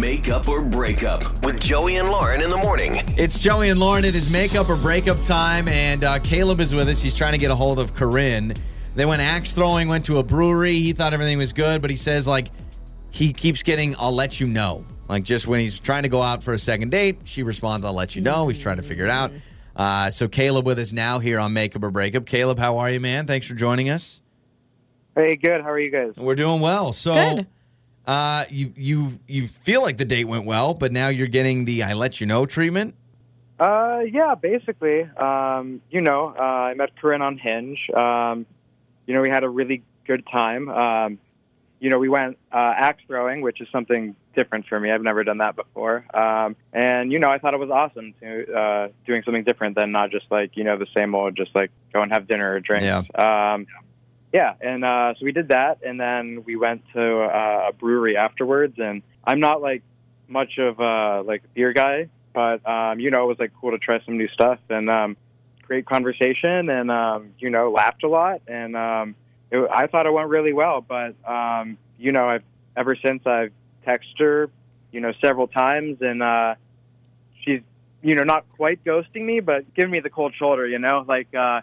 Makeup or Breakup with Joey and Lauren in the morning. It's Joey and Lauren. It is makeup or breakup time, and uh, Caleb is with us. He's trying to get a hold of Corinne. They went axe throwing, went to a brewery. He thought everything was good, but he says like he keeps getting, "I'll let you know." Like just when he's trying to go out for a second date, she responds, "I'll let you know." He's trying to figure it out. Uh, so Caleb with us now here on Makeup or Breakup. Caleb, how are you, man? Thanks for joining us. Hey, good. How are you guys? We're doing well. So, Good. Uh, you you you feel like the date went well, but now you're getting the "I let you know" treatment. Uh, yeah, basically. Um, you know, uh, I met Corinne on Hinge. Um, you know, we had a really good time. Um, you know, we went uh, axe throwing, which is something different for me. I've never done that before. Um, and you know, I thought it was awesome to uh, doing something different than not just like you know the same old, just like go and have dinner or drinks. Yeah. Um, yeah, and uh, so we did that, and then we went to uh, a brewery afterwards. And I'm not like much of a like beer guy, but um, you know, it was like cool to try some new stuff and um, great conversation, and um, you know, laughed a lot, and um, it, I thought it went really well. But um, you know, I've ever since I've texted her, you know, several times, and uh, she's you know not quite ghosting me, but giving me the cold shoulder. You know, like uh,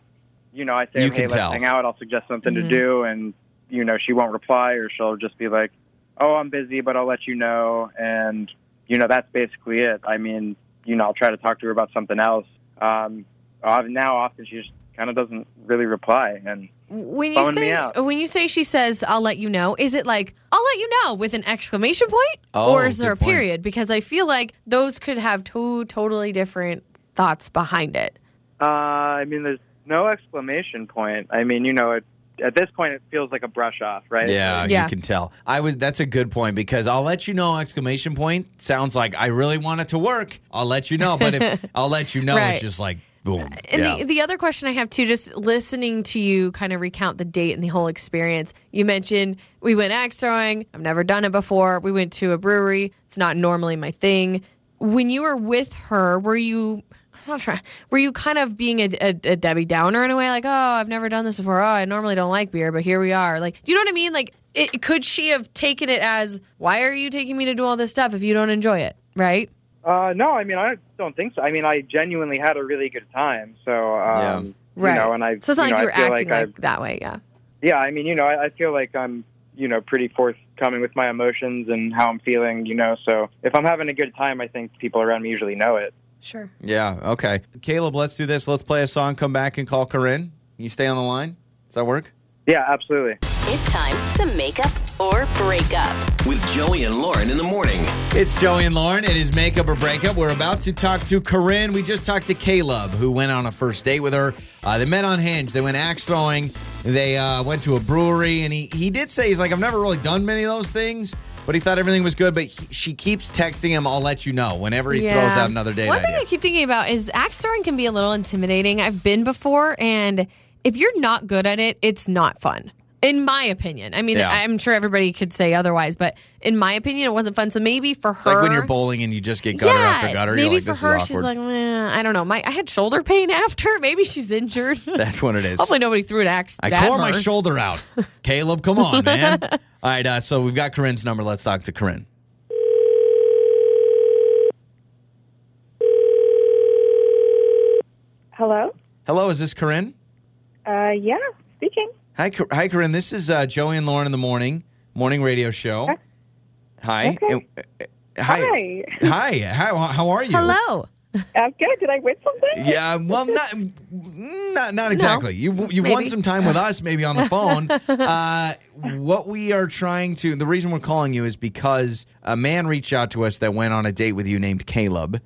you know, I say, You hey, can let's tell. hang out. I'll suggest something Mhm. to do, and you know, she won't reply, or she'll just be like, oh, I'm busy, but I'll let you know, and you know, that's basically it. I mean, you know, I'll try to talk to her about something else. Um, now, often she just kind of doesn't really reply, and When you Phone me say out. when you say she says I'll let you know, is it like I'll let you know with an exclamation point, Oh, or is there a good point. period? Because I feel like those could have two totally different thoughts behind it. uh, I mean, there's no exclamation point. I mean, you know, it, at this point, it feels like a brush off, right? Yeah, Yeah. you can tell. I was. That's a good point because I'll let you know. Exclamation point sounds like I really want it to work. I'll let you know, but if I'll let you know, Right. it's just like boom. And yeah. the, the other question I have too, just listening to you kind of recount the date and the whole experience. You mentioned we went axe throwing. I've never done it before. We went to a brewery. It's not normally my thing. When you were with her, were you? I'm not trying. Were you kind of being a, a, a Debbie Downer in a way, like, oh, I've never done this before. Oh, I normally don't like beer, but here we are. Like, do you know what I mean? Like, it, could she have taken it as, why are you taking me to do all this stuff if you don't enjoy it? Right? Uh, no, I mean, I don't think so. I mean, I genuinely had a really good time. So, um, Right. you know, and I, So it's not you know, like you were I feel acting like, like, that way. Yeah. yeah, I mean, you know, I, I feel like I'm, you know, pretty forthcoming with my emotions and how I'm feeling, you know. So if I'm having a good time, I think people around me usually know it. Sure. yeah. Okay, Caleb. Let's do this. Let's play a song. Come back and call Corinne. Can you stay on the line. Does that work? Yeah, absolutely. It's time to make up or break up. With Joey and Lauren in the morning. It's Joey and Lauren. It is make up or break up. We're about to talk to Corinne. We just talked to Caleb, who went on a first date with her. Uh, they met on Hinge. They went axe throwing. They uh, went to a brewery, and he he did say he's like I've never really done many of those things, but he thought everything was good. But he, she keeps texting him, "I'll let you know" whenever he throws out another date One idea. thing I keep thinking about is axe throwing can be a little intimidating. I've been before, and if you're not good at it, it's not fun. In my opinion, I mean, Yeah. I'm sure everybody could say otherwise, but in my opinion, it wasn't fun. So maybe for her, it's like when you're bowling and you just get gutter yeah, after gutter. maybe you're like, for this her, is she's like, "Meh, I don't know. My I had shoulder pain after. Maybe she's injured. That's what it is. Hopefully, nobody threw an axe. I at tore my shoulder out. Caleb, come on, man. All right, uh, so we've got Corinne's number. Let's talk to Corinne. Hello? Hello, is this Corinne? Uh, yeah, speaking. Hi, Cor- hi, Corinne. This is uh, Joey and Lauren in the morning morning radio show. Hi. Okay. Uh, hi. Hi. Hi. How how are you? Hello. I'm good. Did I win something? Yeah. Well, not not not exactly. You you won some time with us, maybe on the phone. uh, what we are trying to the reason we're calling you is because a man reached out to us that went on a date with you named Caleb,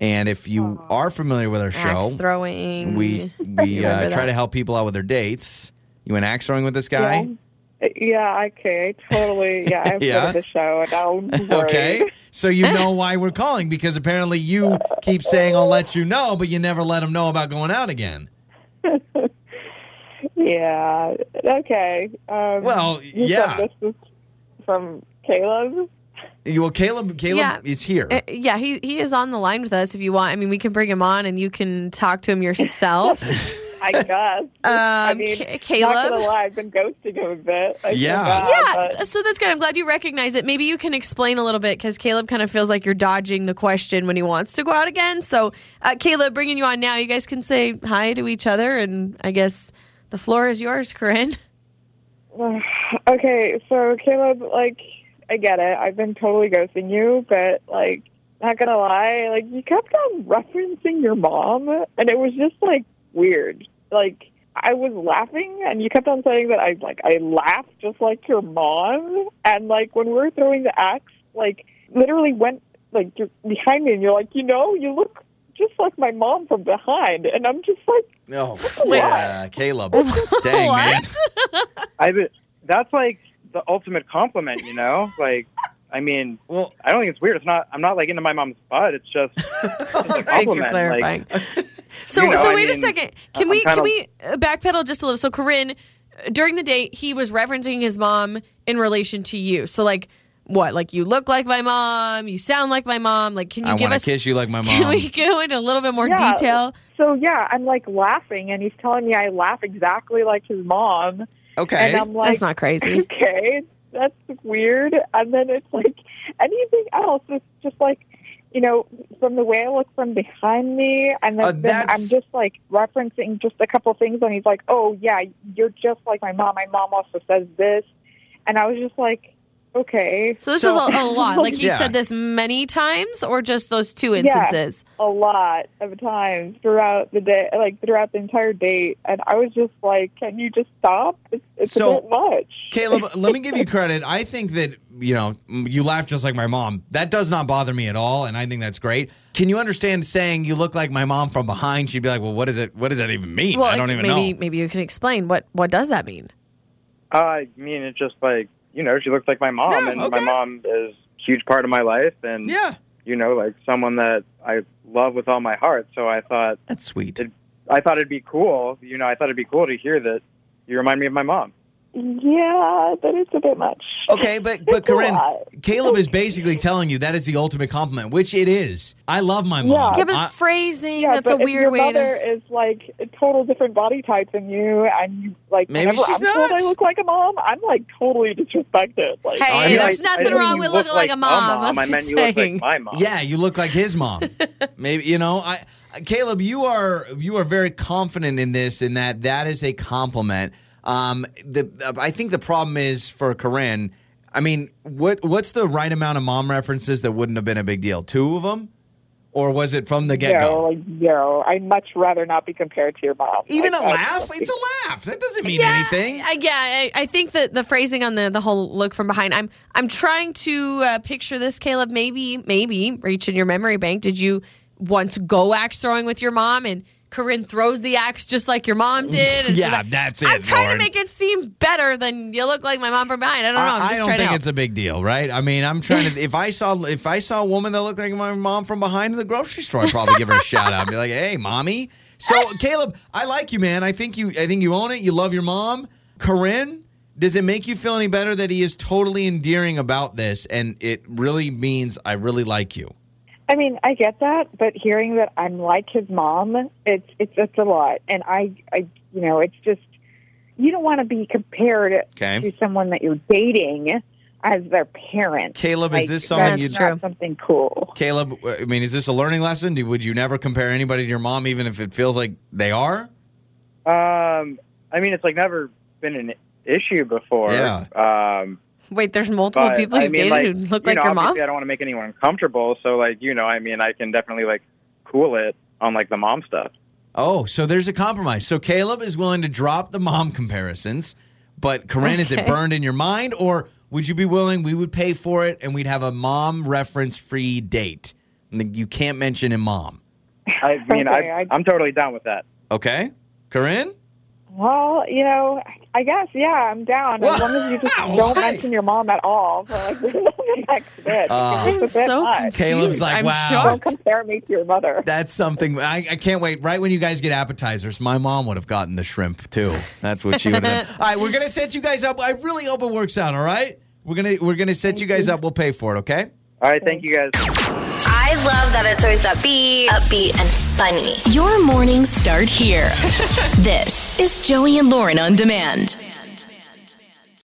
and if you are familiar with our show, Axe throwing. we we uh, try to help people out with their dates. You went axe throwing with this guy. Yeah. Yeah, okay, totally. Yeah, I've Yeah? heard the show. Don't worry. Okay. So you know why we're calling because apparently you keep saying I'll let you know, but you never let him know about going out again. Yeah. Okay. Um, Well, you yeah. This is from Caleb. Well, Caleb Caleb Yeah. is here. Uh, yeah, he he is on the line with us. If you want, I mean, we can bring him on and you can talk to him yourself. I guess. I Um, mean, Ca- not gonna lie, I've been ghosting him a bit. I Yeah. bad, Yeah, but- so that's good. I'm glad you recognize it. Maybe you can explain a little bit because Caleb kind of feels like you're dodging the question when he wants to go out again. So, uh, Caleb, bringing you on now, you guys can say hi to each other, and I guess the floor is yours, Corinne. okay, so Caleb, like, I get it. I've been totally ghosting you, but like, not gonna lie, like, you kept on referencing your mom, and it was just like weird. Like, I was laughing, and you kept on saying that I like I laughed just like your mom, and like when we were throwing the axe, like literally went like you're behind me, and you're like, you know, you look just like my mom from behind, and I'm just like. Oh, Wait. yeah, Caleb. Dang, man. I that's like the ultimate compliment, you know? Like, I mean, Well, I don't think it's weird. It's not. I'm not like into my mom's butt. It's just, it's a Thanks for clarifying. Like, So, You know, so I wait a second. Can I'm we kinda- can we uh, backpedal just a little? So, Corinne, uh, during the date, he was referencing his mom in relation to you. So, like, what? Like, you look like my mom. You sound like my mom. Like, can you I give us? to kiss you like my mom? Can we go into a little bit more Yeah. detail? So yeah, I'm like laughing, and he's telling me I laugh exactly like his mom, Okay. and I'm like, That's not crazy. okay, that's weird. And then it's like anything else. It's just like, you know, from the way I look from behind me, and then, Uh, then I'm just like referencing just a couple things, and he's like, oh yeah, you're just like my mom. My mom also says this, and I was just like, okay, So this So- is a, a lot. Like he Yeah. said this many times, or just those two Yeah. instances. a lot of times throughout the day, like throughout the entire date, and I was just like, can you just stop? It's, it's So- a bit much. Caleb, let me give you credit. I think that, you know, you laugh just like my mom. That does not bother me at all, and I think that's great. Can you understand saying you look like my mom from behind? She'd be like, well, what is it? What does that even mean? Well, I don't even maybe know. maybe you can explain what what does that mean? uh, I mean, it's just like, you know, she looks like my mom, Yeah, and okay. my mom is a huge part of my life, and Yeah, you know, like someone that I love with all my heart. So I thought, that's sweet. It- I thought it'd be cool. You know, I thought it'd be cool to hear that you remind me of my mom. Yeah, but it's a bit much. Okay, but but It's Corinne. Caleb is basically telling you that is the ultimate compliment, which it is. I love my mom. Yeah. Yeah, but I- phrasing, Yeah, that's a but if weird your way mother to. is like a total different body type than you, and you like Maybe she's I'm told not. I look like a mom, I'm like totally disrespected. Like, Hey, I mean, there's I- nothing I wrong with looking like a mom. I'm I just you look saying. like my mom. Yeah, you look like his mom. Maybe you know, I Caleb, you are you are very confident in this, in that that is a compliment. Um, the I think the problem is for Corinne. I mean, what what's the right amount of mom references that wouldn't have been a big deal? Two of them, or was it from the get go? like no, I'd much rather not be compared to your mom. Even Like, a I- laugh? It's a laugh. That doesn't mean yeah, anything. I, yeah, I, I think that the phrasing on the the whole look from behind. I'm I'm trying to uh, picture this, Caleb. Maybe maybe reach in your memory bank. Did you once go axe throwing with your mom and? Corinne throws the axe just like your mom did. and so Yeah, that- that's it, I'm trying Lauren. to make it seem better than you look like my mom from behind. I don't know. I'm I, I don't trying think it's a big deal, right? I mean, I'm trying to. If I saw if I saw a woman that looked like my mom from behind in the grocery store, I'd probably give her a shout out and be like, "Hey, mommy." So, Caleb, I like you, man. I think you. I think you own it. You love your mom, Corinne. Does it make you feel any better that he is totally endearing about this, and it really means I really like you? I mean, I get that, but hearing that I'm like his mom, it's it's it's a lot, and I, I, you know, it's just you don't want to be compared Okay. to someone that you're dating as their parent. Caleb, is this something you? That's true. something cool. Caleb, I mean, is this a learning lesson? Do- Would you never compare anybody to your mom, even if it feels like they are? Um, I mean, it's like never been an issue before. Yeah. Um, Wait, there's multiple but, people you've mean, dated like, who look you like know, your mom. I don't want to make anyone uncomfortable. So, like, you know, I mean, I can definitely like cool it on like the mom stuff. Oh, so there's a compromise. So Caleb is willing to drop the mom comparisons, but Corinne, is it burned in your mind, or would you be willing? We would pay for it, and we'd have a mom reference free date. And you can't mention him, mom. I mean, Okay, I, I- I'm totally down with that. Okay, Corinne. Well, you know, I guess yeah, I'm down as long as you just don't mention your mom at all for like the next bit. Uh, because it's a bit so much. confused. Caleb's like, I'm wow. Don't compare me to your mother. That's something I, I can't wait. Right when you guys get appetizers, my mom would have gotten the shrimp too. That's what she would have done. All right, we're gonna set you guys up. I really hope it works out. All right, we're gonna we're gonna set you guys up. We'll pay for it. Okay. All right, thank you guys. I love that it's always upbeat, upbeat, and funny. Your mornings start here. this is Joey and Lauren on demand.